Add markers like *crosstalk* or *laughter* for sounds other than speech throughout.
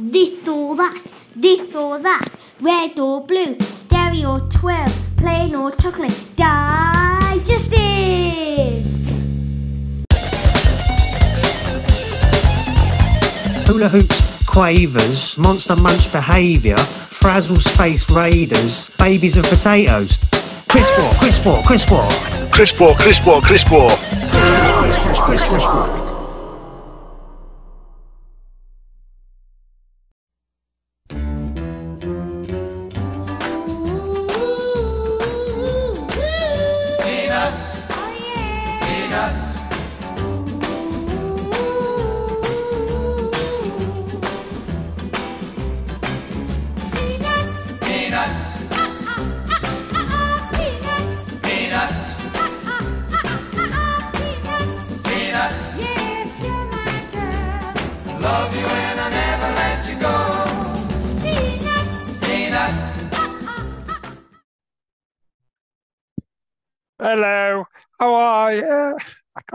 This or that, this or that, red or blue, dairy or twirl, plain or chocolate. Digest this! Hula hoops, quavers, monster munch behaviour, frazzle space raiders, babies of potatoes. Chris War, Chris War, Chris War. Chris War, Chris War, Chris War. Chris, Chris, Chris, Chris War.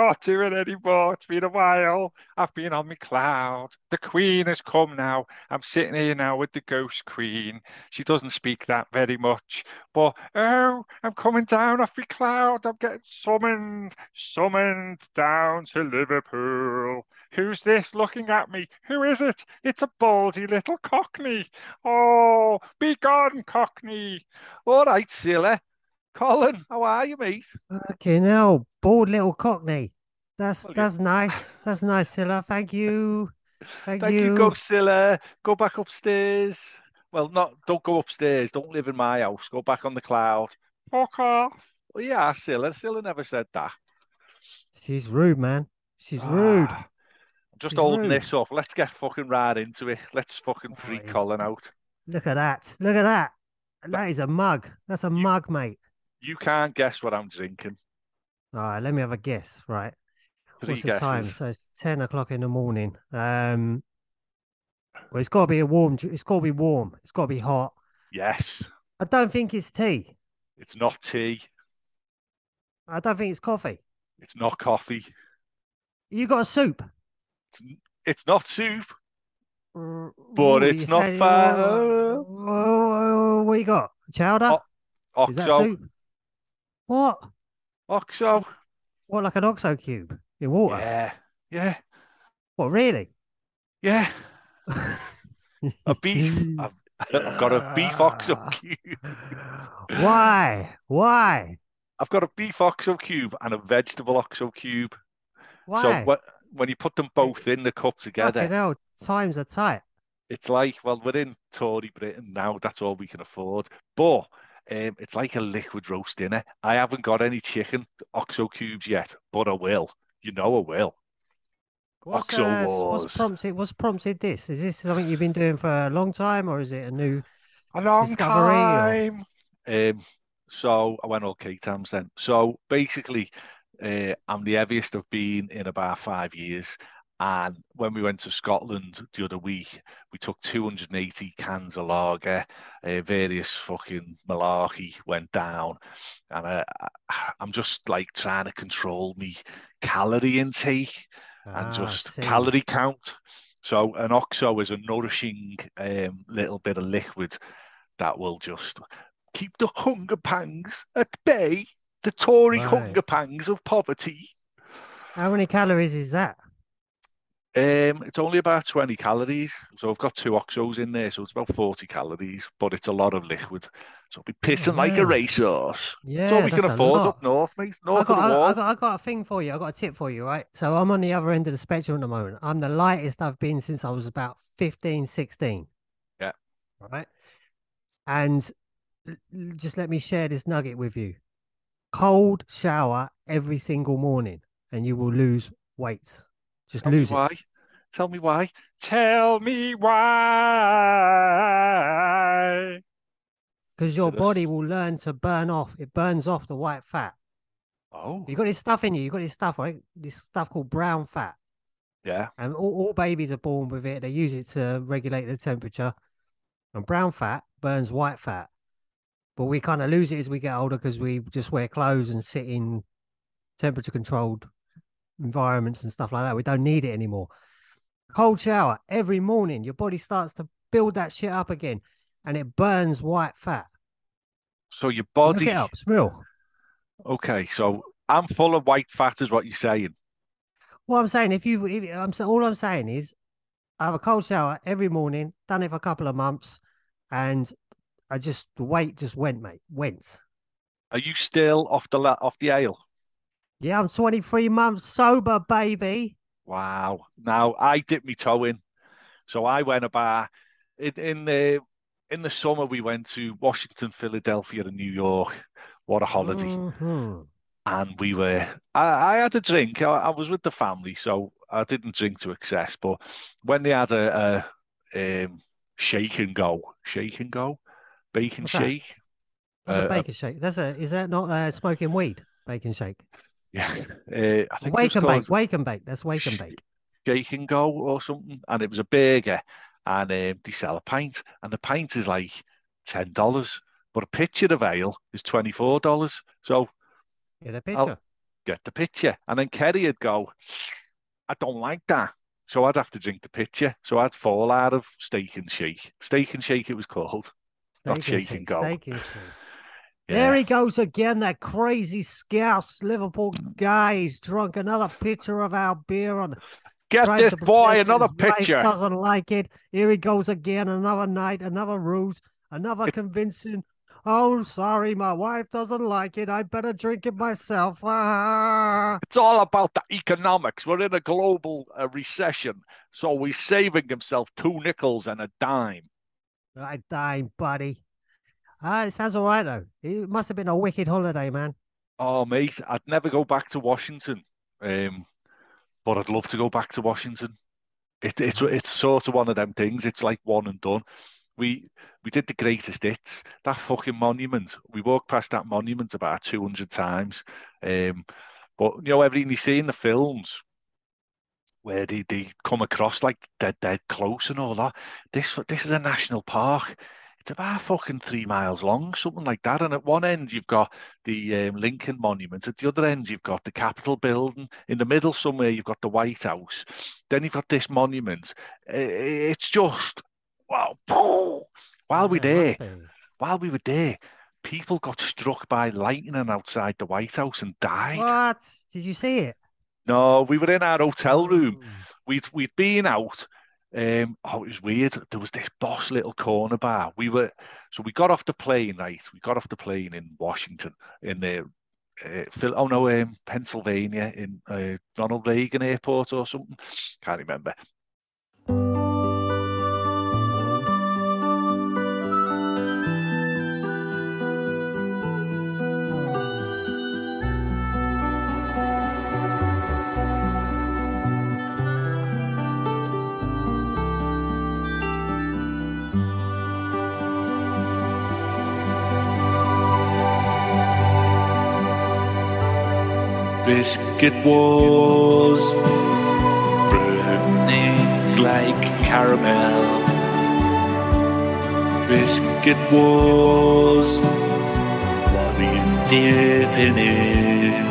Can't do it anymore. It's been a while. I've been on my cloud. The Queen has come now. I'm sitting here now with the Ghost Queen. She doesn't speak that very much, but oh, I'm coming down off my cloud. I'm getting summoned, summoned down to Liverpool. Who's this looking at me? Who is it? It's a baldy little cockney. Oh, be gone, cockney. All right, Cilla. Colin, how are you, mate? Fucking hell, bald little cockney. That's Okay. that's nice. That's nice, Cilla. Thank you. Thank, Thank you, go Cilla. Go back upstairs. Well, not don't go upstairs. Don't live in my house. Go back on the cloud. Fuck off. Well, yeah, Cilla. Cilla never said that. She's rude, man. She's rude. Ah, I'm just She's holding rude. this up. Let's get fucking right into it. Let's fucking freak Colin out. Look at that. Look at that. That is a mug. That's a mug, mate. You can't guess what I'm drinking. All right, let me have a guess. Right. Three What's the time? So it's ten o'clock in the morning. Um, well, it's got to be a warm. It's got to be warm. It's got to be hot. Yes, I don't think it's tea. it's not tea. I don't think it's coffee. It's not coffee. You got a soup. It's not soup. Mm, But ooh, it's not say- fa- Oh, oh, oh, what you got? Chowder? Oh, Is that Oxo. soup? What? Oxo. What, like an oxo cube in water? Yeah. Yeah. What, really? Yeah. *laughs* A beef. I've, I've got a beef oxo ah. cube. Why? Why? I've got a beef oxo cube and a vegetable oxo cube. Why? So when, when you put them both in the cup together, together, know, times are tight. it's like, well, we're in Tory Britain now. That's all we can afford. But um, it's like a liquid roast dinner. I haven't got any chicken oxo cubes yet, but I will. You know I will. What's, Oxo uh, Wars. what's prompted? What's prompted this? Is this something you've been doing for a long time, or is it a new? A long Discovery or- Um, so I went all K times then. So basically, uh, I'm the heaviest I've been in about five years. And when we went to Scotland the other week, we took 280 cans of lager, uh, various fucking malarkey went down. And I, I'm just like trying to control me calorie intake and Ah, I just calorie count. So an OXO is a nourishing um, little bit of liquid that will just keep the hunger pangs at bay, the Tory Right. hunger pangs of poverty. How many calories is that? Um, it's only about 20 calories. So I've got two OXOs in there, so it's about 40 calories, but it's a lot of liquid. So I'll be pissing like a racehorse. Yeah, That's all we can afford lot. up north, mate. I North got, of the I. I got, I got a thing for you. I got a tip for you, right? So I'm on the other end of the spectrum at the moment. I'm the lightest I've been since I was about 15, 16. Yeah. Right. And just let me share this nugget with you. Cold shower every single morning, and you will lose weight. Just Tell lose why. it. Tell me why. Tell me why. Because your body will learn to burn off. It burns off the white fat. Oh, You got this stuff in you. You got this stuff, right? This stuff called brown fat. yeah. And all, all babies are born with it. They use it to regulate the temperature. And brown fat burns white fat. But we kind of lose it as we get older because we just wear clothes and sit in temperature controlled environments and stuff like that. We don't need it anymore. Cold shower every morning. Your body starts to build that shit up again, and it burns white fat. So your Look body. it up. It's real. Okay, so I'm full of white fat, is what you're saying. Well, I'm saying, if you, if, I'm all I'm saying is, I have a cold shower every morning. Done it for a couple of months, and I just the weight just went, mate. Went. Are you still off the off the ale? Yeah, I'm 23 months sober, baby. Wow. Now I dipped my toe in. So I went about in, in the in the summer we went to Washington, Philadelphia, and New York. What a holiday. Mhm. And we were I, I had a drink. I, I was with the family, so I didn't drink to excess. But when they had a, a um, shake and go, shake and go, bacon What's that? shake. What's Uh, a bacon shake? That's a. Is that not uh, smoking weed? Bacon shake. Yeah, *laughs* uh, I think Wake and bake. Wake and bake. That's wake and bake. shake and go or something, and it was a burger, and um, they sell a pint, and the pint is like ten dollars, but a pitcher of ale is twenty four dollars. So Get a I'll get the pitcher, and then Kerry would go, I don't like that, so I'd have to drink the pitcher. So I'd fall out of steak and shake, steak and shake it was called. not Steak and shake and shake, go. And shake. There he goes again, that crazy scouse Liverpool guy. He's drunk another pitcher of our beer on get this boy another pitcher. Doesn't like it. Here he goes again, another night, another ruse, another *laughs* convincing. Oh, sorry, my wife doesn't like it. I better drink it myself. Ah. *laughs* It's all about the economics. We're in a global uh, recession, so he's saving himself two nickels and a dime. A dime, buddy. Ah, it sounds all right though. It must have been a wicked holiday, man. Oh, mate, I'd never go back to Washington, um, but I'd love to go back to Washington. It, it's it's sort of one of them things. It's like one and done. We we did the greatest hits. That fucking monument. We walked past that monument about two hundred times. Um, but you know everything you see in the films where they, they come across like dead dead close and all that. This this is a national park. It's about fucking three miles long, something like that. And at one end you've got the um, Lincoln Monument. At the other end, you've got the Capitol building. In the middle, somewhere, you've got the White House. Then you've got this monument. It's just wow. While we Yeah, it there, while we were there, people got struck by lightning outside the White House and died. What? Did you see it? No, we were in our hotel room. Oh. We'd we'd been out. Um, oh, it was weird. There was this boss little corner bar. We were so we got off the plane, right? We got off the plane in Washington, in the uh, Phil, oh no, um, Pennsylvania, in uh, Ronald Reagan Airport or something. Can't remember. Biscuit Wars, burning like caramel. Biscuit Wars, what are you dipping in?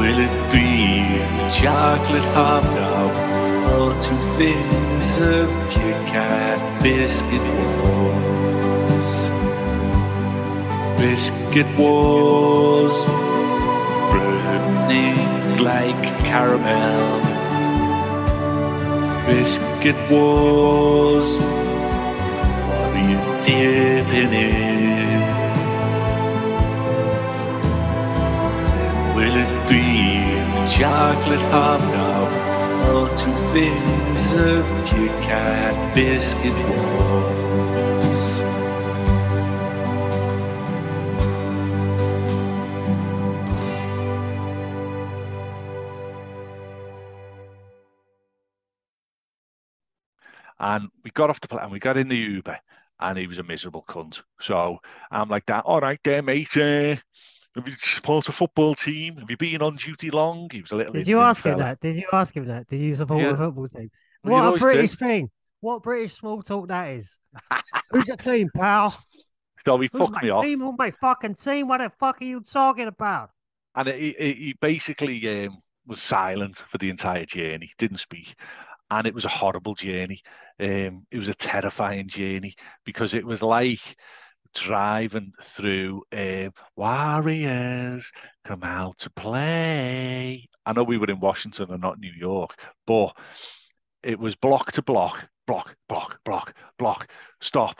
Will it be chocolate hobnob or two things of Kit Kat Biscuit Wars? Biscuit Wars, burning like caramel. Biscuit Wars, what are you dipping in? Will it be chocolate hobnob or two things of Kit Kat Biscuit Wars? Got off the plane and we got in the Uber and he was a miserable cunt. So I'm like that, all right there, mate. Uh, have you support a football team? Have you been on duty long? He was a little Did you ask him that? Did you ask him that? Did you support Yeah. a football team? Well, What a always do. British thing. What British small talk that is. *laughs* Who's your team, pal? So he Who's fucked my me off. team? Who's my fucking team? What the fuck are you talking about? And he, he, he basically um, was silent for the entire journey, didn't speak. And it was a horrible journey. Um, it was a terrifying journey because it was like driving through um, Warriors come out to play. I know we were in Washington and not New York, but it was block to block, block, block, block, block, stop,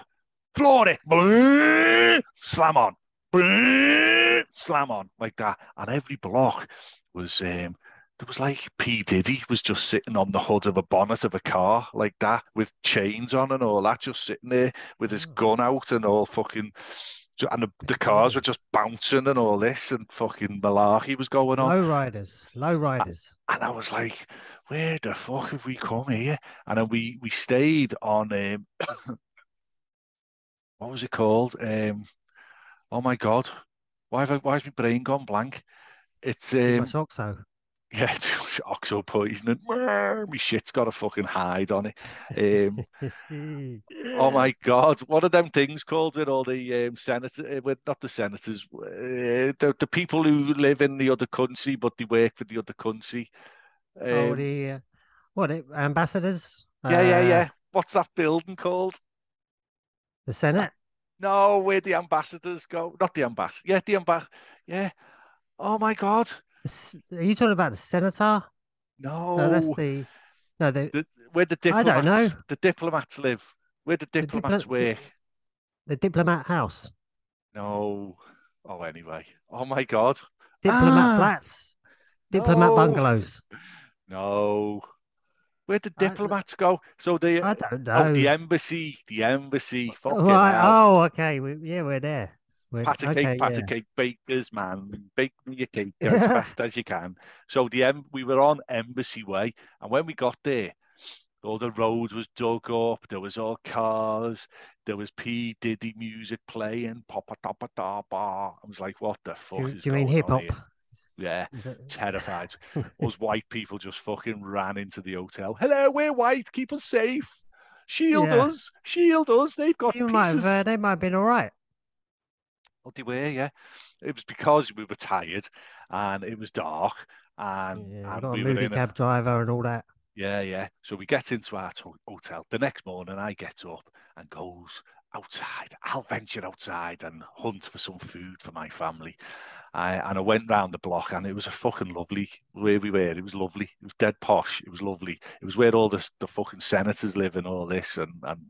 floor it, slam on, slam on, like that. And every block was um there was like P. Diddy was just sitting on the hood of a bonnet of a car like that with chains on and all that, just sitting there with his Oh. gun out and all fucking and the, the cars were just bouncing and all this and fucking malarkey was going on. Low riders, low riders. And I was like, where the fuck have we come here? And then we we stayed on um *coughs* what was it called? Um oh my god. Why have I, why has my brain gone blank? It's um oxo. Yeah, *laughs* oxo poisoning. My shit's got a fucking hide on it. Um *laughs* oh my god, what are them things called with all the um senators with not the senators, uh, the the people who live in the other country but they work for the other country. oh, Um, the uh, what? Ambassadors? Yeah, yeah, Uh, yeah. What's that building called? The Senate. No, where the ambassadors go. Not the ambassador. Yeah, the ambassador. Yeah. Oh my God. The Are you talking about the senator? No. No, that's the. No, the The, where the I don't diplomats, know. the diplomats live. Where the The diplomats diplo- work. the diplomat house, No. Oh, anyway. Oh my God. diplomat Ah, flats, diplomat no. bungalows. No. Where the I diplomats go? So the I don't oh, the embassy, the embassy. Fucking Right. hell. Oh, okay. We, yeah, we're there. Pat a okay, cake, pat yeah. a cake, bakers, man. Bake me your cake *laughs* as fast as you can. So the em- we were on Embassy Way, and when we got there, all the roads was dug up. There was all cars. There was P Diddy music playing. Papa tapa tapa. I was like, what the fuck Do, is do you mean hip hop? Yeah, that- terrified. *laughs* Us white people just fucking ran into the hotel. Hello, we're white. Keep us safe. Shield Yeah. us. Shield us. They've got You might have, pieces. uh, they might have been all right. They were, yeah. It was because we were tired and it was dark and, Yeah, and a we were movie in a, cab driver and all that. yeah, yeah. So we get into our to- hotel. The next morning, I get up and goes outside. I'll venture outside and hunt for some food for my family. I, and I went round the block and it was a fucking lovely where we were. It was lovely. It was dead posh. It was lovely. It was where all the the fucking senators live and all this and and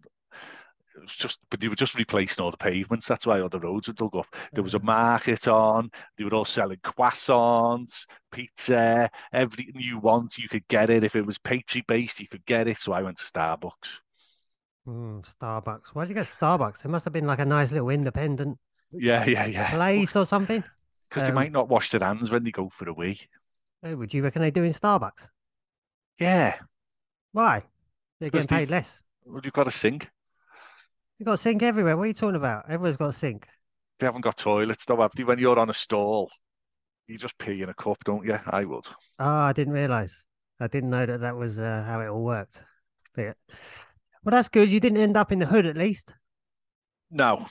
it was just, but they were just replacing all the pavements. That's why all the roads were dug up. There was a market on. They were all selling croissants, pizza, everything you want. You could get it. If it was pastry based, you could get it. So I went to Starbucks. Mm, Starbucks. Why did you go to Starbucks? It must have been like a nice little independent Yeah, yeah, yeah. place or something. *laughs* Because they um, might not wash their hands when they go for a wee. Oh, would you reckon they do in Starbucks? Yeah. Why? They're getting they- paid less. Well, you've got a sink. You've got a sink everywhere. What are you talking about? Everyone's got a sink. They haven't got toilets, though, have they? When you're on a stall, you just pee in a cup, don't you? I would. Oh, I didn't realise. I didn't know that that was uh, how it all worked. But, yeah. Well, that's good. You didn't end up in the hood at least. No,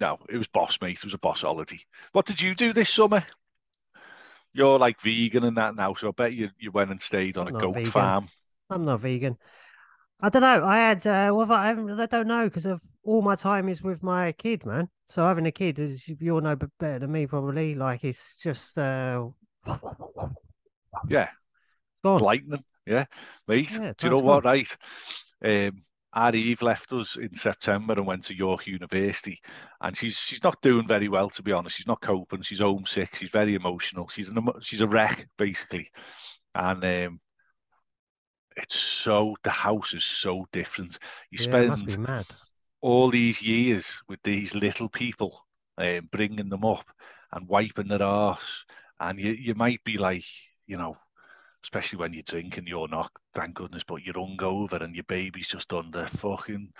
no, it was boss, mate. It was a boss holiday. What did you do this summer? You're like vegan and that now, so I bet you, you went and stayed on I'm a goat vegan. farm. I'm not vegan. I don't know. I had, uh, well, I, haven't- I don't know because of all my time is with my kid, man. So having a kid, as you all know better than me, probably. Like it's just uh, *laughs* Yeah, gone. lightning. Yeah, mate. Yeah, do you know what? Right. Um, our Eve left us in September and went to York University, and she's she's not doing very well, to be honest. She's not coping. She's homesick. She's very emotional. She's an she's a wreck, basically, and um, it's so the house is so different. You yeah, spend all these years with these little people, um, bringing them up and wiping their arse, and you you might be like, you know, especially when you drink and you're not, thank goodness, but you're hungover and your baby's just on the fucking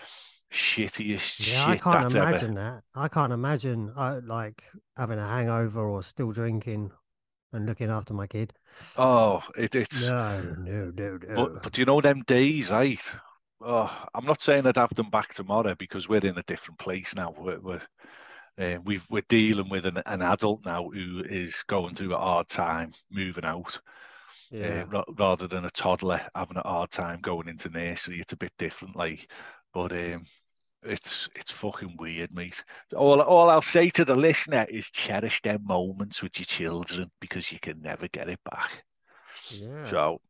shittiest Yeah, I can't imagine ever. that. I can't imagine uh, like having a hangover or still drinking and looking after my kid. Oh, it, it's. No, no, no, no. But but you know them days, right? Oh, I'm not saying I'd have them back tomorrow because we're in a different place now. We're we're uh, we've we're dealing with an, an adult now who is going through a hard time moving out. Yeah. uh, ra- rather than a toddler having a hard time going into nursery. It's a bit different, like, but um, it's it's fucking weird, mate. All all I'll say to the listener is cherish them moments with your children because you can never get it back. yeah. So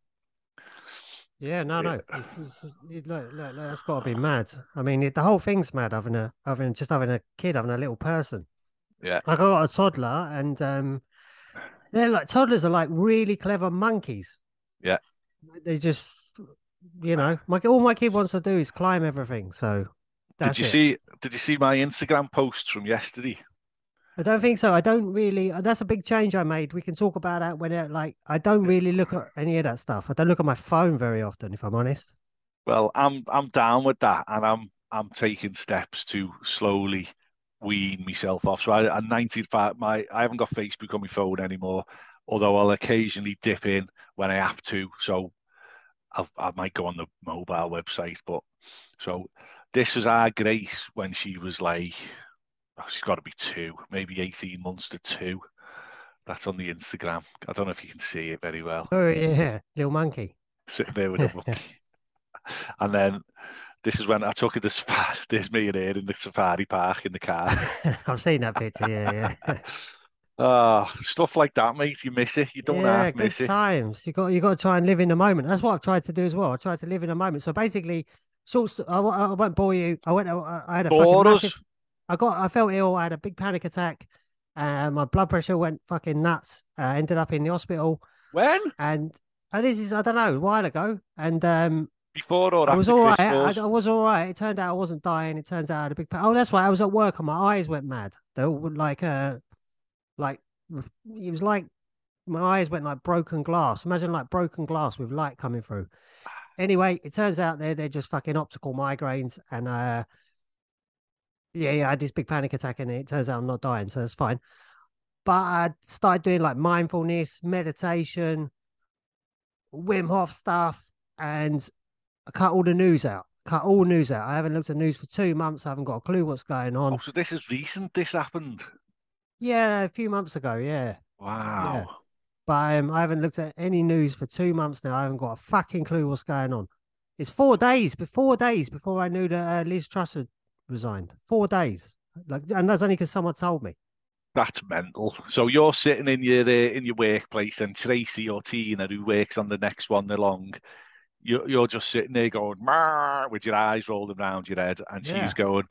Yeah, no, Yeah. no. It's, it's, it, look, look, look, that's got to be mad. I mean, it, the whole thing's mad. Having a, having just having a kid, having a little person. Yeah. Like I got a toddler, and um, they're like toddlers are like really clever monkeys. Yeah. They just, you know, my all my kid wants to do is climb everything. So that's did you it. see did you see my Instagram post from yesterday? I don't think so. I don't really. uh, That's a big change I made. We can talk about that when it, like I don't really look at any of that stuff. I don't look at my phone very often, if I'm honest. Well, I'm I'm down with that, and I'm I'm taking steps to slowly wean myself off. So I, I'm 95. My I haven't got Facebook on my phone anymore, although I'll occasionally dip in when I have to. So I'll, I might go on the mobile website, but so this was our Grace when she was like, oh, she's got to be two, maybe 18 months to two. That's on the Instagram. I don't know if you can see it very well Oh yeah, little monkey. sitting there with a monkey. *laughs* and then this is when I took her to safari. *laughs* There's me and her in the safari park in the car. *laughs* I've seen that picture. Yeah, yeah. Ah, stuff like that, mate. You miss it. You don't yeah, half good miss it. times. You got you got to try and live in the moment. That's what I've tried to do as well. I tried to live in the moment. So basically, short. st- I, won't- I won't bore you. I went. I I had a fucking massive. I got. I felt ill. I had a big panic attack. Uh, my blood pressure went fucking nuts. Uh, ended up in the hospital. When? And and this is I don't know a while ago. And um, Before or after I was all right. I, I was all right. It turned out I wasn't dying. It turns out I had a big. Oh, that's right. I was at work and my eyes went mad. They were like uh, like it was like my eyes went like broken glass. Imagine like broken glass with light coming through. Anyway, it turns out they're they're just fucking optical migraines, and uh, yeah, yeah, I had this big panic attack, and it turns out I'm not dying, so that's fine. But I started doing like mindfulness, meditation, Wim Hof stuff, and I cut all the news out. Cut all news out. I haven't looked at news for two months. I haven't got a clue what's going on. Oh, so this is recent. This happened. Yeah, a few months ago. Yeah. Wow. But um, I haven't looked at any news for two months now. I haven't got a fucking clue what's going on. It's four days, but four days before I knew that uh, Liz Truss had resigned. Four days, like, and that's only because someone told me. That's mental. So you're sitting in your uh, in your workplace, and Tracy or Tina, who works on the next one along, you're you're just sitting there going "Marr," with your eyes rolling around your head, and Yeah. she's going,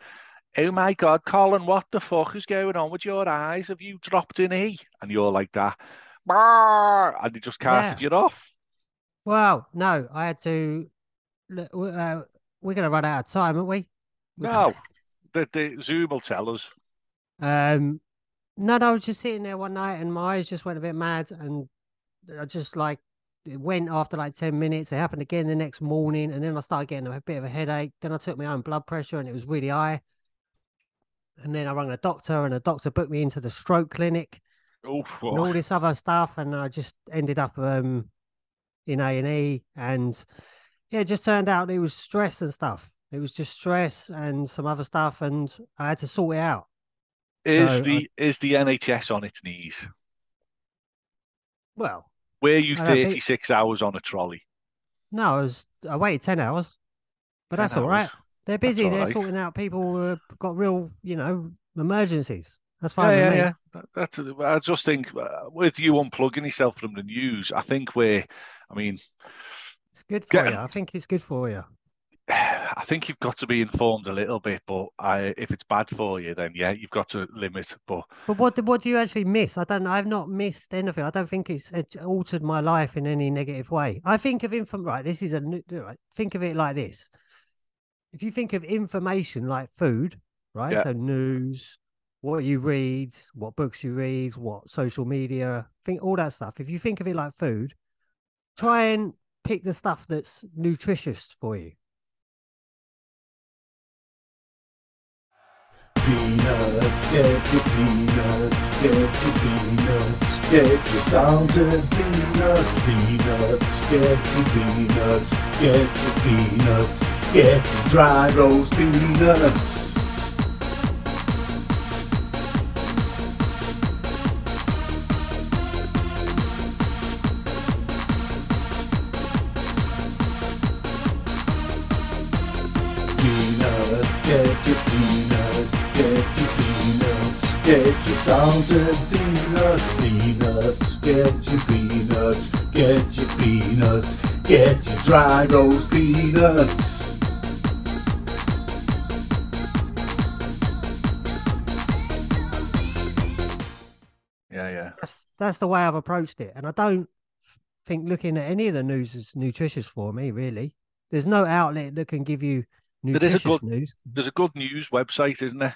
"Oh my God, Colin, what the fuck is going on with your eyes? Have you dropped an E?" And you're like that, and they just carted you off. Well, no, I had to. Uh, we're gonna run out of time, aren't we? We- No, *laughs* the, the Zoom will tell us. Um, no, no, I was just sitting there one night and my eyes just went a bit mad and I just like it went after like 10 minutes. It happened again the next morning and then I started getting a bit of a headache. Then I took my own blood pressure and it was really high. And then I rang the doctor and the doctor booked me into the stroke clinic Oh, *laughs* and all this other stuff and I just ended up um in A and E and yeah, it just turned out it was stress and stuff. It was just stress and some other stuff and I had to sort it out. is so the is the NHS on its knees? Well, Were you I think- 36 hours on a trolley? No, I was I waited ten hours, but 10 that's all right. They're busy. all They're sorting out people who have got real, you know, emergencies. That's fine Yeah, yeah, yeah. That, that's, I just think uh, with you unplugging yourself from the news, I think we're, I mean, It's good for Get- you. I think it's good for you. *sighs* I think you've got to be informed a little bit, but I, if it's bad for you, then yeah, you've got to limit. But But what what do you actually miss? I don't. I've not missed anything. I don't think it's, altered my life in any negative way. I think of info. Right, this is a right. Think of it like this. If you think of information like food, right? Yeah. So news, what you read, what books you read, what social media, think all that stuff. If you think of it like food, try and pick the stuff that's nutritious for you. Peanuts, get your peanuts, get your peanuts, get your salted peanuts, peanuts, get your peanuts, get your peanuts, get your dry roast peanuts. Get your salted peanuts, peanuts, get your peanuts, get your peanuts, get your dry roast peanuts. Yeah, yeah. That's that's the way I've approached it, and I don't think looking at any of the news is nutritious for me. Really, there's no outlet that can give you There is a nutritious good- news. There's a good news website, isn't there?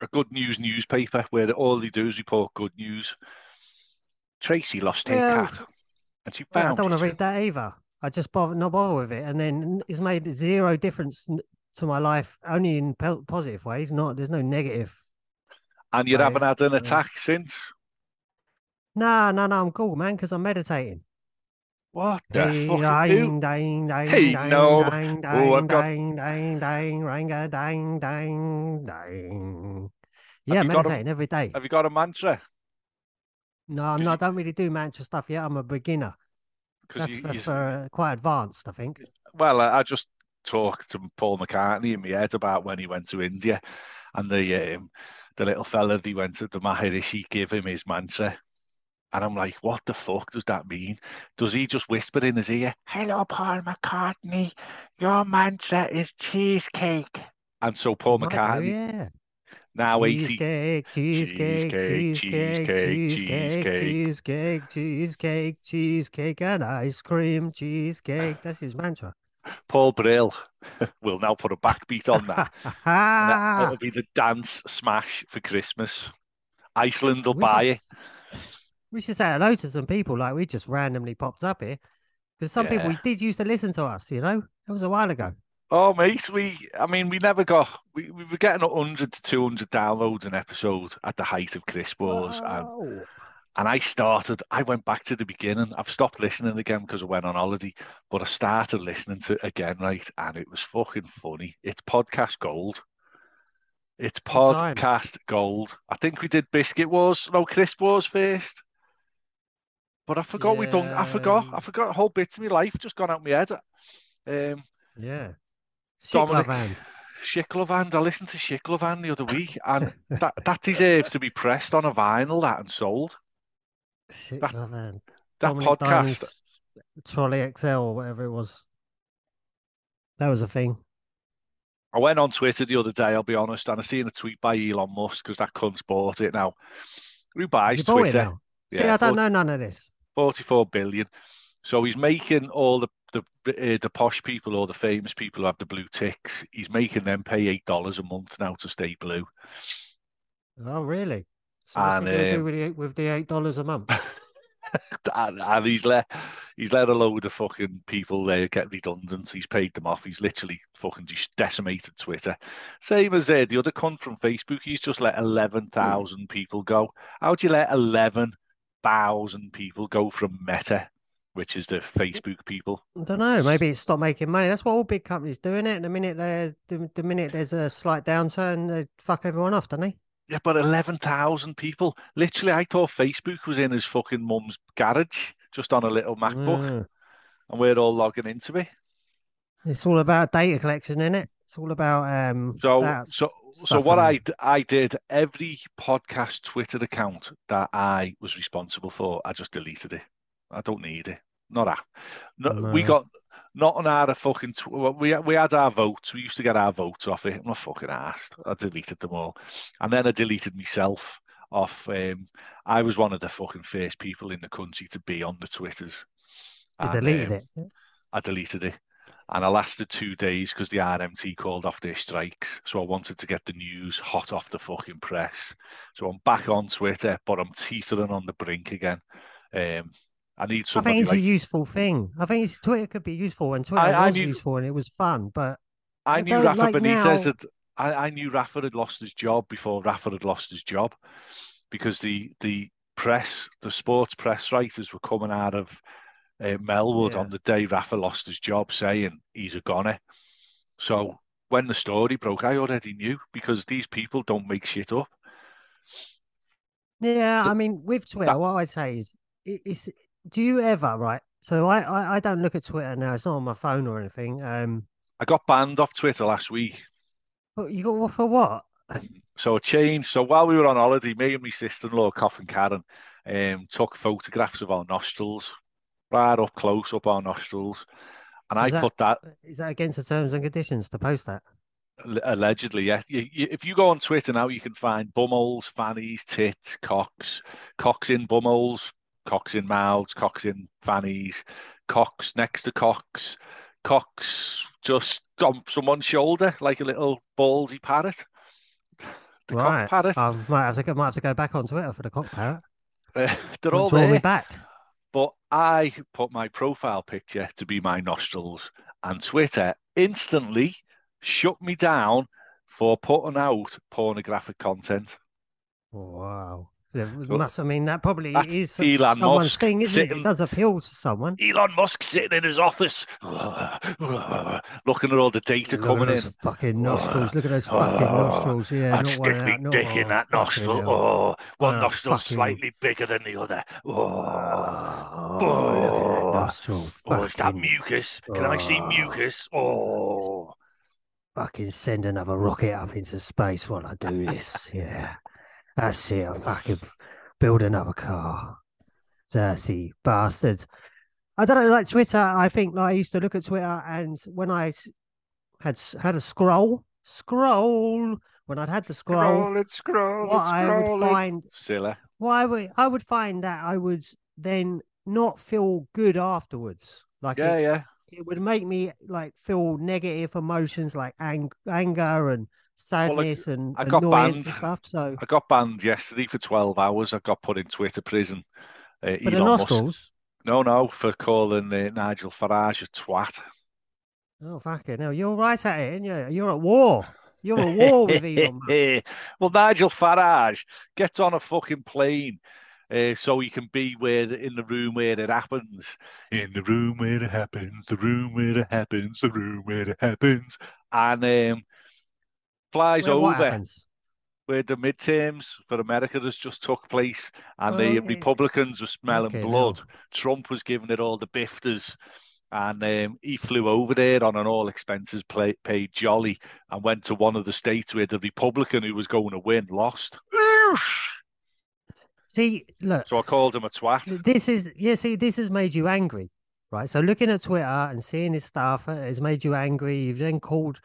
A good news newspaper where all they do is report good news. Tracy lost her Well, cat, and she Well, I don't want to read that either. I just bother not bother with it, and then it's made zero difference to my life, only in po- positive ways. Not there's no negative. And you haven't had an attack since. No, no, no, I'm cool, man, because I'm meditating. What the fuck? dang, dang, dang, Hey, dang, no. dang, *laughs* Oh, I've got- dang, dang, dang, ranga, dang, dang, dang. Yeah, you got a- meditating every day. Have you got a mantra? No, I'm not. you- I don't really do mantra stuff yet. I'm a beginner. That's you, for, you- for uh, quite advanced, I think. well, I, I just talked to Paul McCartney in my head about when he went to India, and the um, the little fella he went to the Maharishi gave him his mantra, and I'm like, what the fuck does that mean? Does he just whisper in his ear, "Hello, Paul McCartney, your mantra is cheesecake," and so Paul McCartney yeah. now. Cheesecake, cheesecake, Cheesecake, cheesecake, cheesecake, cheesecake, cheesecake, cheesecake, cheesecake, and ice cream, cheesecake. That's his mantra. Paul Brill *laughs* will now put a backbeat on that. that- *laughs* it'll be the dance smash for Christmas. Iceland will buy it. We should say hello to some people like we just randomly popped up here. Because some people Yeah. did used to listen to us, you know? It was a while ago. Oh, mate, we, I mean, we never got, we, we were getting 100 to 200 downloads an episode at the height of Crisp Wars. And, and I started, I went back to the beginning. I've stopped listening again because I went on holiday, but I started listening to it again, right? And it was fucking funny. It's podcast gold. It's podcast gold. I think we did Biscuit Wars, no, Crisp Wars first. But I forgot we done, I forgot, I forgot a whole bits of my life just gone out my head. Um, Yeah. Dominic Shiklovand. I listened to Shiklovand the other week, and *laughs* that that deserves to be pressed on a vinyl that and sold. That Dominic podcast. Diamond's Trolley XL or whatever it was. That was a thing. I went on Twitter the other day. I'll be honest, and I seen a tweet by Elon Musk because that cunt's bought it now. Who buys Has he bought it Twitter? now? See, Yeah, I don't know none of this. 44 billion. So he's making all the the uh, the posh people or the famous people who have the blue ticks. He's making them pay eight dollars a month now to stay blue. Oh, really? So what's And, he going to um, do with the, with the eight dollars a month? *laughs* and, and he's let he's let a load of fucking people there get redundant. He's paid them off. He's literally fucking just decimated Twitter. Same as uh, the other cunt from Facebook. He's just let eleven thousand people go. How'd you let eleven thousand people go from Meta, which is the Facebook people? I don't know. Maybe it's stopped making money. That's what all big companies doing it. The minute they the, the minute there's a slight downturn, they fuck everyone off, don't they? Yeah, but eleven thousand people. Literally, I thought Facebook was in his fucking mum's garage, just on a little MacBook, Mm. and we're all logging into it. It's all about data collection, isn't it? It's all about um. So, that so, so what I I, did, every podcast Twitter account that I was responsible for, I just deleted it. I don't need it. Not that. No, We got not on our fucking. Tw- we we had our votes. We used to get our votes off it. I'm not fucking asked. I deleted them all, and then I deleted myself off. Um, I was one of the fucking first people in the country to be on the Twitters. You And, deleted um, it. I deleted it. And I lasted two days because the RMT called off their strikes. So I wanted to get the news hot off the fucking press. So I'm back on Twitter, but I'm teetering on the brink again. Um, I need I somebody think it's like a useful thing. I think it's, Twitter could be useful, and Twitter I was knew- useful, and it was fun. But I I knew Rafa like Benitez now- had. I, I knew Rafa had lost his job before Rafa had lost his job, because the the press, the sports press writers were coming out of uh, Melwood Yeah. on the day Rafa lost his job, saying he's a goner. So when the story broke, I already knew because these people don't make shit up. yeah, I mean, with Twitter, that- what I'd say is, it, it's. Do you ever right? So I, I I don't look at Twitter now. It's not on my phone or anything. Um, I got banned off Twitter last week. What, you got off for what? So I changed. So while we were on holiday, me and my sister-in-law, Cough and Karen, um, took photographs of our nostrils, right up close up our nostrils, and I that- put that Is that against the terms and conditions to post that? Allegedly, yeah. You, you, if you go on Twitter now, you can find bumholes, fannies, tits, cocks, cocks in bumholes, cocks in mouths, cocks in fannies, cocks next to cocks, cocks just on someone's shoulder like a little ballsy parrot. The right. cock parrot. I might have to go. Might have to go back on Twitter for the cock parrot. *laughs* They're all draw me there. back. I put my profile picture to be my nostrils, and Twitter instantly shut me down for putting out pornographic content. Wow. Must. I mean, that probably That's is Elon someone's Musk thing, isn't it? sitting- It does appeal to someone. Elon Musk sitting in his office, *laughs* looking at all the data Look at coming those in. fucking nostrils. Look at those fucking *laughs* nostrils. Yeah, I'd stick me dick in that nostril. Oh, one Oh, nostril's fucking- slightly bigger than the other. Oh, Oh, look at that Oh. nostril. oh is that mucus? Can I see Oh. mucus? Oh, fucking send another rocket up into space while I do this. Yeah. That's it. I fucking build another car. Dirty bastards. I don't know, like Twitter, I think like I used to look at Twitter and when I had had a scroll, scroll, when I'd had the scroll, Scroll it, scroll what it, I scroll would it. find silly. well, I would I would find that I would then not feel good afterwards. Like Yeah, it, yeah. it would make me like feel negative emotions like ang- anger and sadness and I got annoyance and banned. stuff. So I got banned yesterday for 12 hours. I got put in Twitter prison. Uh, for the Elon Musk- nostrils. No, no, for calling uh, Nigel Farage a twat. Oh fucking hell! You're right at it, aren't you? You're at war. You're at war with Elon *laughs* Musk. well, Nigel Farage gets on a fucking plane uh, so he can be where the, in the room where it happens. In the room where it happens, the room where it happens, the room where it happens, and um, flies Where over where the midterms for America has just took place, and Oh, the yeah. Republicans were smelling Fucking blood. hell. Trump was giving it all the bifters, and um, he flew over there on an all expenses play, paid jolly and went to one of the states where the Republican who was going to win lost. See, look, So I called him a twat. this is yeah. See, this has made you angry, right? So looking at Twitter and seeing his stuff has made you angry. You've then called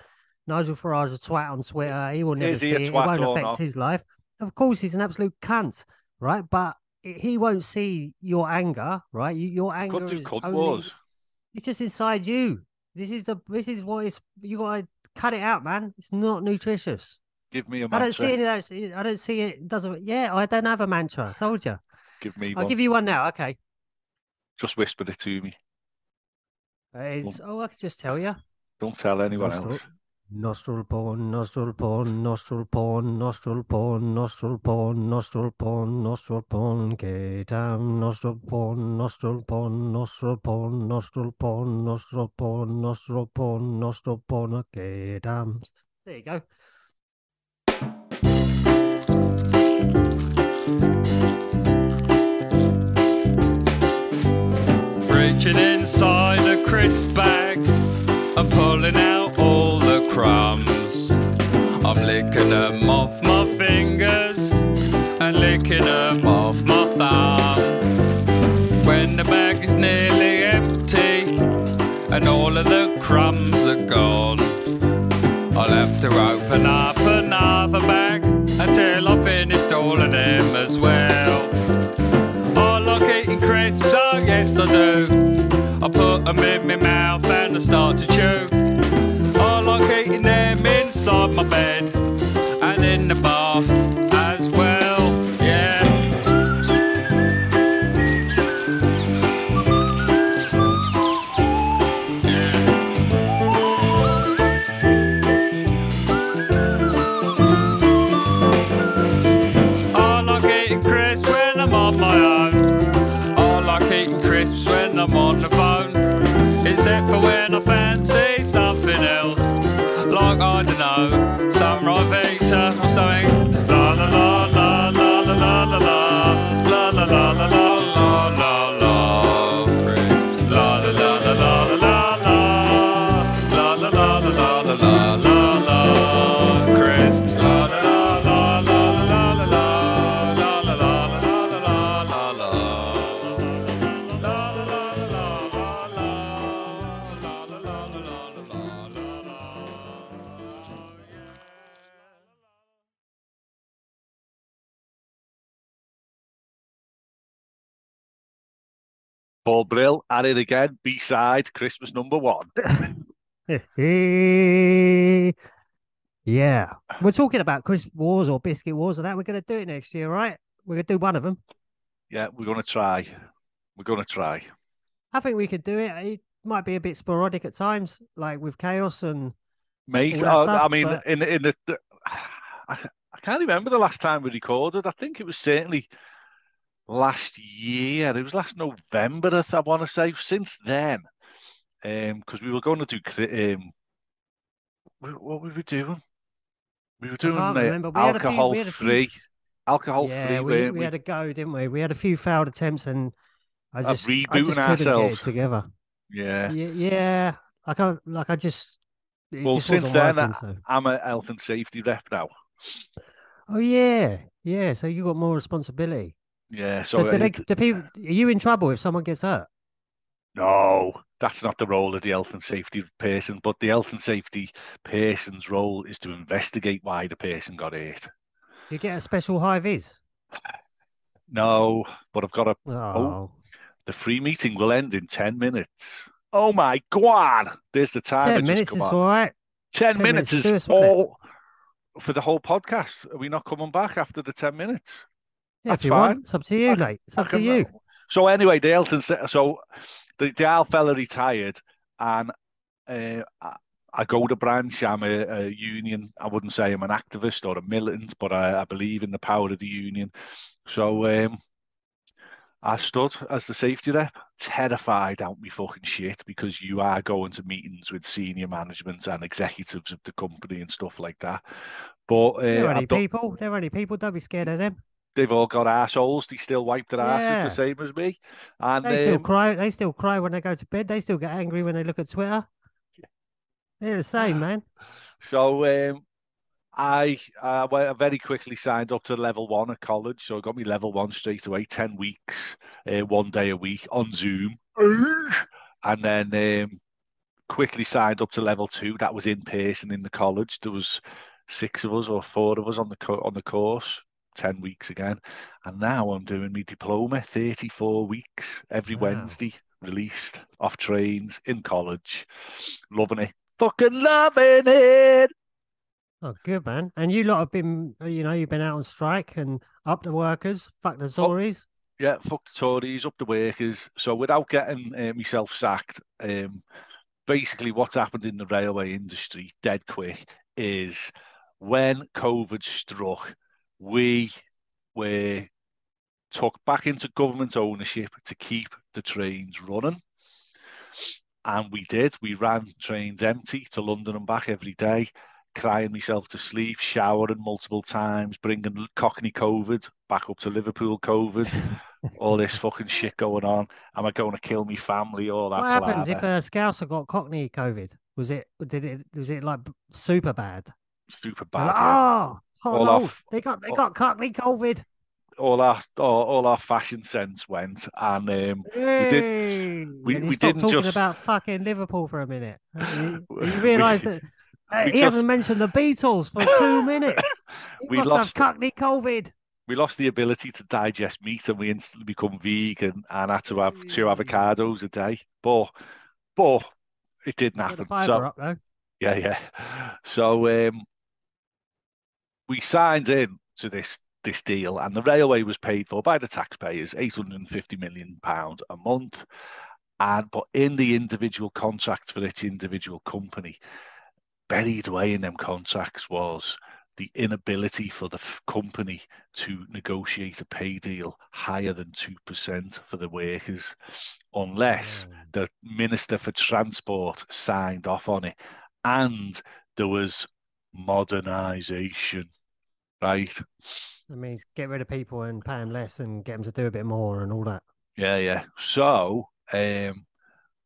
Nigel Farage a twat on Twitter. He will never Is see it. It won't affect not? his life. Of course, he's an absolute cunt, right? But he won't see your anger, right? Your anger Could do is only wars. it's just inside you. This is the this is what it's you gotta cut it out, man. It's not nutritious. Give me a I don't see any of those. I don't see it. it Doesn't yeah? I don't have a mantra. I told you. Give me I'll one. give you one now. Okay. Just whisper it to me. It's oh, I can just tell you. Don't tell anyone else. Nostril porn, nostril porn, nostril porn, nostril porn, nostril porn, nostril porn, nostril porn, damn, nostril porn, nostril porn, nostril porn, nostril porn, nostril porn, nostril porn, nostril porn, okay, damn. There you go. Reaching inside a crisp bag and pulling out all crumbs. I'm licking them off my fingers and licking them off my thumb. When the bag is nearly empty and all of the crumbs are gone, I'll have to open up another bag until I've finished all of them as well. I like eating crisps, oh yes I do. I put them in my mouth and I start to bed and in the it again. B side, Christmas number one. *laughs* yeah. We're talking about Crisp Wars or Biscuit Wars and that. We're going to do it next year, right? We're going to do one of them. Yeah, we're gonna try. We're gonna try. I think we could do it. It might be a bit sporadic at times, like with Chaos and Mate, that uh, I mean, but- in in the, the *sighs* I, I can't remember the last time we recorded. I think it was certainly last year. It was last November. I, I want to say. Since then, um, because we were going to do um, wh- what were we doing? We were doing uh, remember. We had few- alcohol we had a few- free, alcohol yeah, free, we, we had a go, didn't we? We had a few failed attempts and I just, I rebooting just couldn't get ourselves. it together. Yeah. Yeah, yeah. I can't, like, I just, Well, just since then, working, so. I'm a health and safety rep now. Oh, yeah, yeah. So you got more responsibility. Yeah, So, so, do, they, do people, are you in trouble if someone gets hurt? no, that's not the role of the health and safety person. But the health and safety person's role is to investigate why the person got hurt. Do you get a special high vis? No, but I've got a oh, oh, the free meeting will end in ten minutes. Oh my god! There's the time. 10 minutes come is on. all right. Ten 10 minutes minutes is us, all for the whole podcast. Are we not coming back after the ten minutes? Yeah, That's if you fine. want. It's up to you, I- mate. It's I up to you. So anyway, the Elton, so the, the Al fella retired, and uh, I, I go to branch. I'm a, a union. I wouldn't say I'm an activist or a militant, but I, I believe in the power of the union. So um, I stood as the safety rep, terrified out me fucking shit because you are going to meetings with senior management and executives of the company and stuff like that. But uh, They're I've only people. There are only people. Don't be scared of them. They've all got assholes. They still wipe their asses Yeah. the same as me. And They still um, cry. They still cry when they go to bed. They still get angry when they look at Twitter. They're the same, man. *sighs* So um, I uh, well, very quickly signed up to level one at college. So I got me level one straight away, 10 weeks, uh, one day a week on Zoom. *sighs* And then um, quickly signed up to level two. That was in person in the college. There was six of us or four of us on the co- on the course. 10 weeks again. And now I'm doing my diploma, 34 weeks every Wow. Wednesday, released off trains in college. Loving it. Fucking loving it. Oh, good, man. And you lot have been, you know, you've been out on strike and up the workers, fuck the Tories. Yeah, fuck the Tories, up the workers. So without getting uh, myself sacked, um, basically what's happened in the railway industry, dead quick, is when COVID struck, we were took back into government ownership to keep the trains running. And we did. We ran trains empty to London and back every day, crying myself to sleep, showering multiple times, bringing Cockney COVID back up to Liverpool COVID, *laughs* all this fucking shit going on. Am I going to kill me family? All that. What happens if a Scouser got Cockney COVID? Was it, did it, was it like super bad? Super bad. like, yeah. oh, oh All no, off- they got, they got Cockney COVID. All our all, all our fashion sense went, and um, Hey! we- And we didn't talking just- about fucking Liverpool for a minute. Uh, You, *laughs* We- you realise that uh, we he just- hasn't mentioned the Beatles for two *laughs* minutes. He We must lost- have Cockney COVID. we lost the ability to digest meat, and we instantly become vegan and had to have two avocados a day. But but it didn't happen. So up. Yeah, yeah. So um, we signed in to this this deal, and the railway was paid for by the taxpayers, eight hundred and fifty million pound a month. And but in the individual contracts for each individual company, buried away in them contracts was the inability for the company to negotiate a pay deal higher than two percent for the workers, unless Oh. the Minister for Transport signed off on it, and there was modernisation, right? That means get rid of people and pay them less and get them to do a bit more and all that. Yeah, yeah. So, um,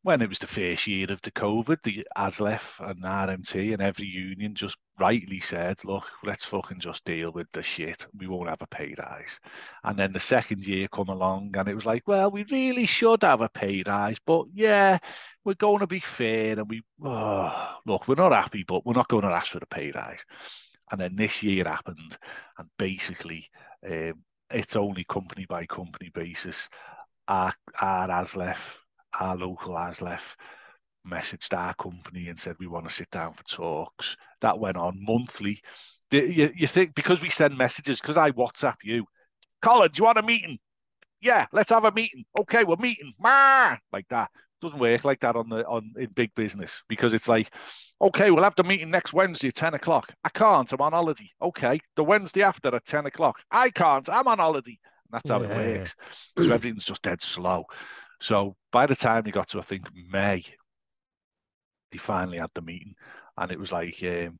when it was the first year of the COVID, the ASLEF and RMT and every union just rightly said, look, let's fucking just deal with the shit. We won't have a pay rise. And then the second year come along and it was like, well, we really should have a pay rise, but yeah, we're going to be fair and we, oh, look, we're not happy, but we're not going to ask for the pay rise. And then this year happened and basically um, it's only company by company basis our, our ASLEF, our local ASLEF, messaged our company and said we want to sit down for talks. That went on monthly. You, you think because we send messages, because I WhatsApp you, Colin, do you want a meeting? Yeah, let's have a meeting. Okay, we're meeting. Ma! Like that. Doesn't work like that on the on in big business because it's like, okay, we'll have the meeting next Wednesday at 10 o'clock. I can't, I'm on holiday. Okay, the Wednesday after at 10 o'clock. I can't, I'm on holiday. And that's how Yeah. it works. So everything's just dead slow. So by the time you got to I think May, they finally had the meeting, and it was like um,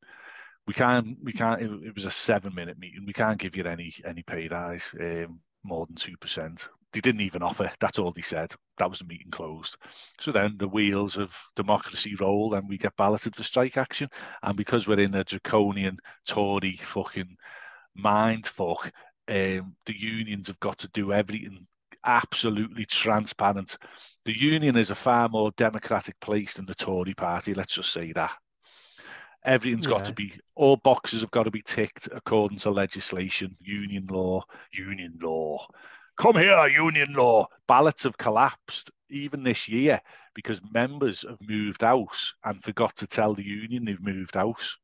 we can't we can't. It, it was a seven minute meeting. We can't give you any any pay rise um, more than two percent. They didn't even offer. That's all they said. That was the meeting closed. So then the wheels of democracy roll, and we get balloted for strike action. And because we're in a draconian Tory fucking mind fuck, um, the unions have got to do everything absolutely transparent. The union is a far more democratic place than the Tory party, let's just say that. Everything's got to be, all boxes have got to be ticked according to legislation, union law, union law. Come here, union law. Ballots have collapsed even this year because members have moved house and forgot to tell the union they've moved house.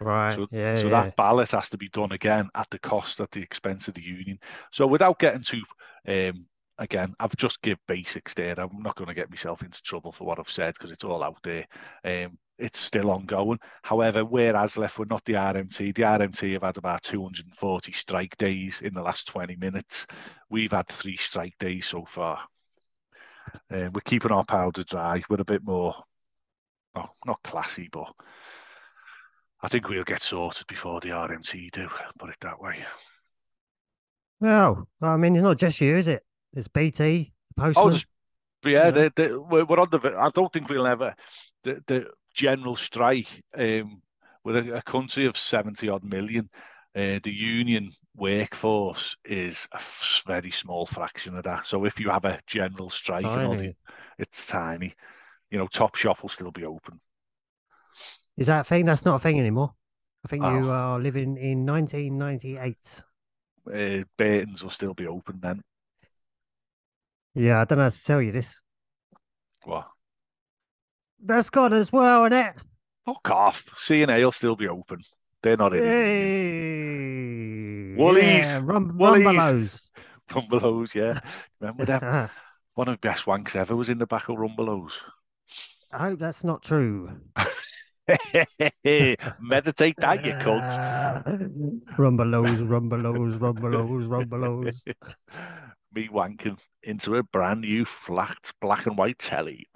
Right. So, yeah. so yeah. that ballot has to be done again at the cost, at the expense of the union. So without getting too, um, again, I've just give basics there. I'm not going to get myself into trouble for what I've said because it's all out there. Um, it's still ongoing. However, we're ASLEF, we're not the RMT. The RMT have had about 240 strike days in the last 20 minutes. We've had three strike days so far. Um, we're keeping our powder dry. We're a bit more, oh, not classy, but I think we'll get sorted before the RMT do, put it that way. Well, I mean, it's not just you, is it? There's BT, the postman. Oh, there's, but yeah, you know. they, they, we're, we're on the. I don't think we'll ever the, the general strike. Um, with a, a country of seventy odd million, uh, the union workforce is a f- very small fraction of that. So if you have a general strike, all the, it's tiny. You know, Top Shop will still be open. Is that a thing? That's not a thing anymore. I think Oh. you are living in 1998. Uh, Burton's will still be open then. Yeah, I don't know how to tell you this. What? That's gone as well, isn't it? Fuck off. C and A will still be open. They're not in. Hey, Woolies, yeah, rum, Woolies. Rumbelows. *laughs* Rumbelows, yeah. Remember them? *laughs* One of the best wanks ever was in the back of Rumbelows. I hope that's not true. *laughs* *laughs* Meditate that, you cunt. Rumbelows, rumbelows, rumbelows, rumbelows. *laughs* Me wanking into a brand new flat black and white telly. *laughs*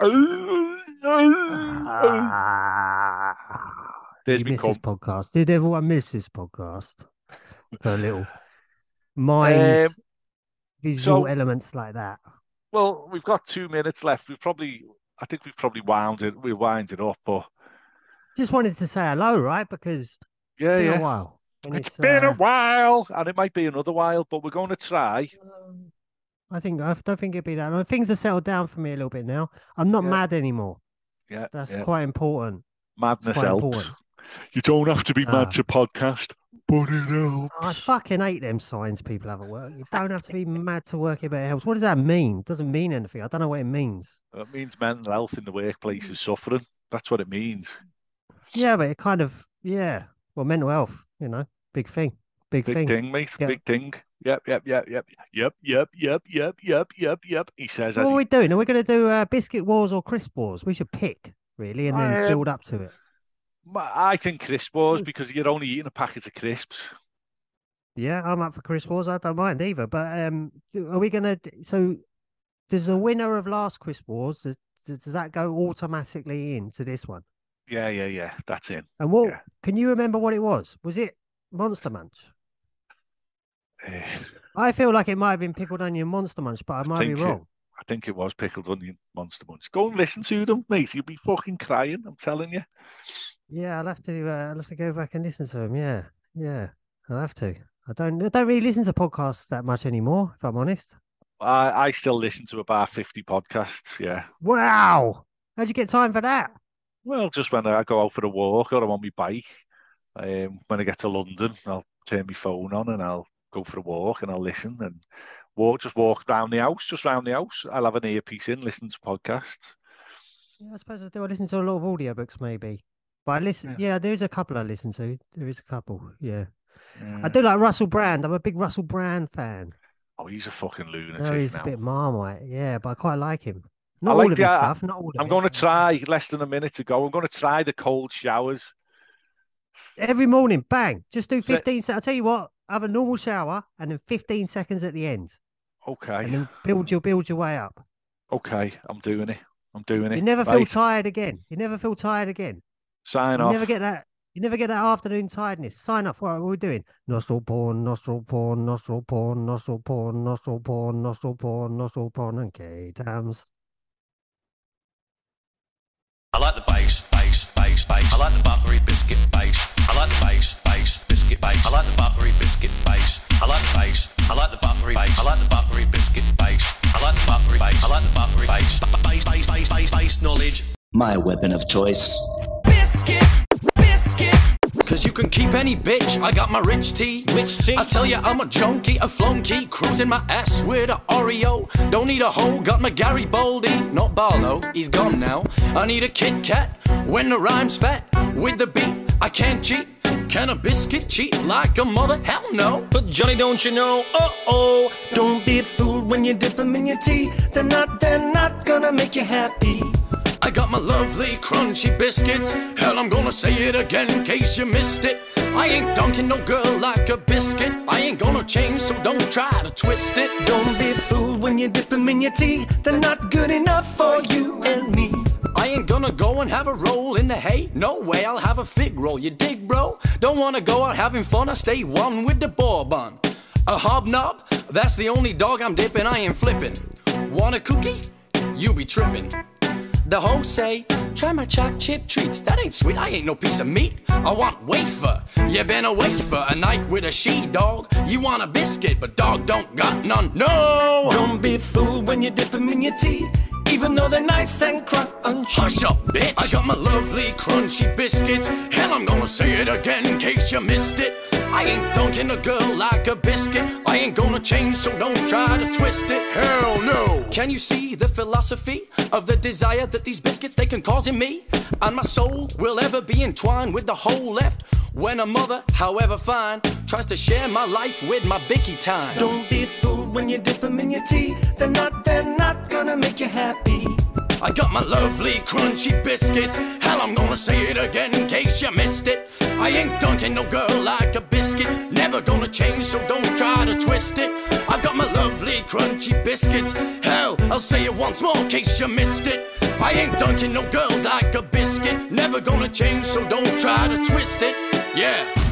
There's you me miss this podcast. Did everyone miss this podcast? For a little mind Um, visual so- elements like that. Well, we've got two minutes left. We've probably, I think we've probably wound it, we wind it up, but Just wanted to say hello, right? Because yeah, it's been yeah. a while. and It's been uh, a while, and it might be another while, but we're going to try. Um, I think I don't think it'd be that. long. Things have settled down for me a little bit now. I'm not Yeah. mad anymore. Yeah, That's yeah. quite important. Madness quite helps. important. You don't have to be Ah. mad to podcast, but it helps. I fucking hate them signs people have at work. You don't have to be mad to work but it helps. What does that mean? It doesn't mean anything. I don't know what it means. It means mental health in the workplace is suffering. That's what it means. Yeah, but it kind of yeah. Well, mental health, you know, big thing, big, thing. Big thing. thing, mate. Yeah. Big thing. Yep, yep, yep, yep, yep, yep, yep, yep, yep, yep, yep. He says What as are he we doing? Are we going to do uh, biscuit wars or crisp wars? We should pick really, and then Um, build up to it. I think crisp wars because you're only eating a packet of crisps. Yeah, I'm up for crisp wars. I don't mind either. But um, are we going to? So, does the winner of last crisp wars does, does that go automatically into this one? Yeah, yeah, yeah. That's it. And what Yeah. can you remember what it was? Was it Monster Munch? Eh, I feel like it might have been pickled onion Monster Munch, but I might be think it- wrong. I think it was pickled onion monster munch. Go and listen to them, mate. You'll be fucking crying. I'm telling you. Yeah, I'll have to. Uh, I'll have to go back and listen to them. Yeah, yeah, I'll have to. I don't. I don't really listen to podcasts that much anymore, if I'm honest. I, I still listen to about 50 podcasts. Yeah. Wow, how'd you get time for that? Well, just when I go out for a walk or I'm on my bike, um, when I get to London, I'll turn my phone on and I'll go for a walk and I'll listen. And walk just walk around the house, just round the house. I'll have an earpiece in, listen to podcasts. Yeah, I suppose I do. I listen to a lot of audiobooks, maybe. But I listen. Yeah. Yeah, there's a couple I listen to. There is a couple. Yeah, I Mm. do like Russell Brand. I'm a big Russell Brand fan. Oh, he's a fucking No, he's now. a bit marmite. Yeah, but I quite like him. I like all the- I- stuff. Not all I'm going to try less than a minute to go. I'm going to try the cold showers. every morning. Bang! Just do 15 seconds. I'll tell you what. Have a normal shower and then 15 seconds at the end, Okay. and then build your build your way up. okay, I'm doing it. I'm doing it. You never feel tired again. You never feel tired again. Sign You off. never get that. You never get that afternoon tiredness. Sign off. What are we doing? Nostril porn, nostril porn, nostril porn, nostril porn, nostril porn, nostril porn, nostril porn, and K times. Biscuit bass. I like the bass. I like the buttery bass. I like the buttery biscuit bass. I like the buttery bass. I like the buttery bass. Bass, bass, bass, bass, bass knowledge. My weapon of choice. Biscuit, biscuit. Cause you can keep any bitch. I got my rich tea. Rich tea. I tell ya, I'm a junkie, a flunky, cruising my ass with a Oreo. Don't need a hoe, got my Gary Baldy. Not Barlow, he's gone now. I need a Kit Kat when the rhyme's fat. With the beat, I can't cheat. Can a biscuit cheat like a mother? Hell no. But Johnny, don't you know? Uh oh. Don't be fooled when you dip them in your tea. They're not, they're not gonna make you happy. I got my lovely crunchy biscuits. Hell, I'm gonna say it again in case you missed it. I ain't dunking no girl like a biscuit. I ain't gonna change, so don't try to twist it. Don't be fooled when you dip them in your tea. They're not good enough for you and me. I ain't gonna go and have a roll in the hay. No way, I'll have a fig roll. You dig, bro? Don't wanna go out having fun. I stay one with the bourbon. A hobnob? That's the only dog I'm dipping. I ain't flipping. Want a cookie? You be tripping. The hoes say, try my choc chip treats. That ain't sweet, I ain't no piece of meat. I want wafer. You been away for a night with a she dog. You want a biscuit, but dog don't got none. No! Don't be fooled when you dip them in your tea. Even though they're nice and crunchy. Hush up, bitch. I got my lovely crunchy biscuits. Hell, I'm gonna say it again in case you missed it. I ain't dunking a girl like a biscuit. I ain't gonna change, so don't try to twist it. Hell no. Can you see the philosophy of the desire that these biscuits they can cause in me? And my soul will ever be entwined with the whole left. When a mother, however fine, tries to share my life with my bicky time. Don't be fooled when you dip them in your tea. They're not, they're not gonna make you happy. I got my lovely crunchy biscuits. Hell, I'm gonna say it again in case you missed it. I ain't dunking no girl like a biscuit. Never gonna change, so don't try to twist it. I've got my lovely crunchy biscuits. Hell, I'll say it once more in case you missed it. I ain't dunking no girls like a biscuit. Never gonna change, so don't try to twist it. Yeah.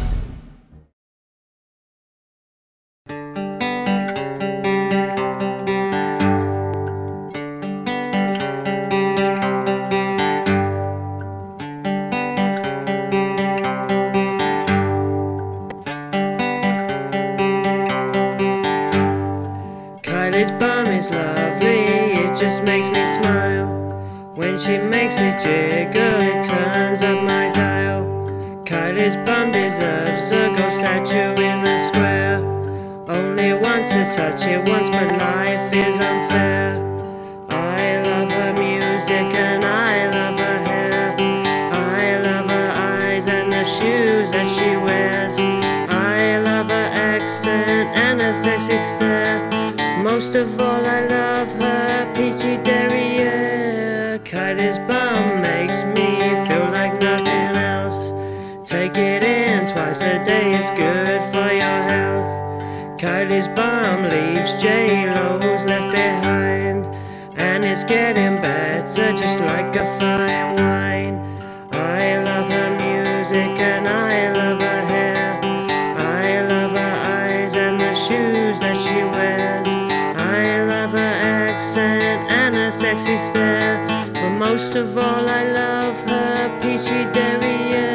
la pizzeria.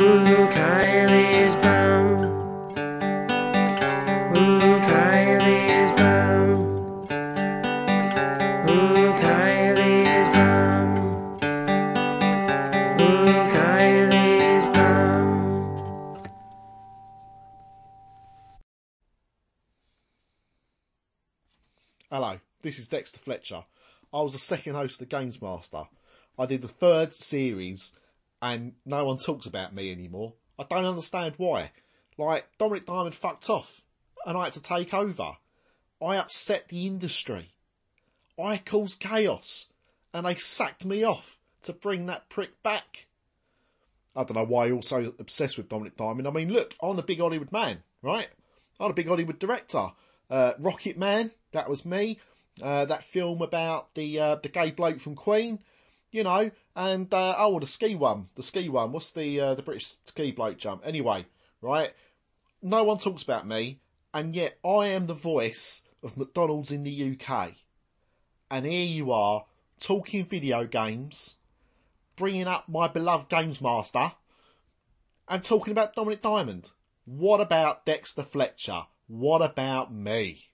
Ooh, Kylie's bum. Ooh, Kylie's bum. Ooh, Kylie's bum. Ooh, Kylie's bum. Hello, this is Dexter Fletcher. I was the second host of the Games Master. I did the third series, and no one talks about me anymore. I don't understand why. Like, Dominik Diamond fucked off, and I had to take over. I upset the industry. I caused chaos, and they sacked me off to bring that prick back. I don't know why you're so obsessed with Dominik Diamond. I mean, look, I'm the big Hollywood man, right? I'm a big Hollywood director. Uh, Rocket Man, that was me. Uh, that film about the uh, the gay bloke from Queen, you know, and uh, oh, the ski one, the ski one. What's the uh, the British ski bloke jump? Anyway, right? No one talks about me, and yet I am the voice of McDonald's in the UK. And here you are talking video games, bringing up my beloved Games Master, and talking about Dominik Diamond. What about Dexter Fletcher? What about me?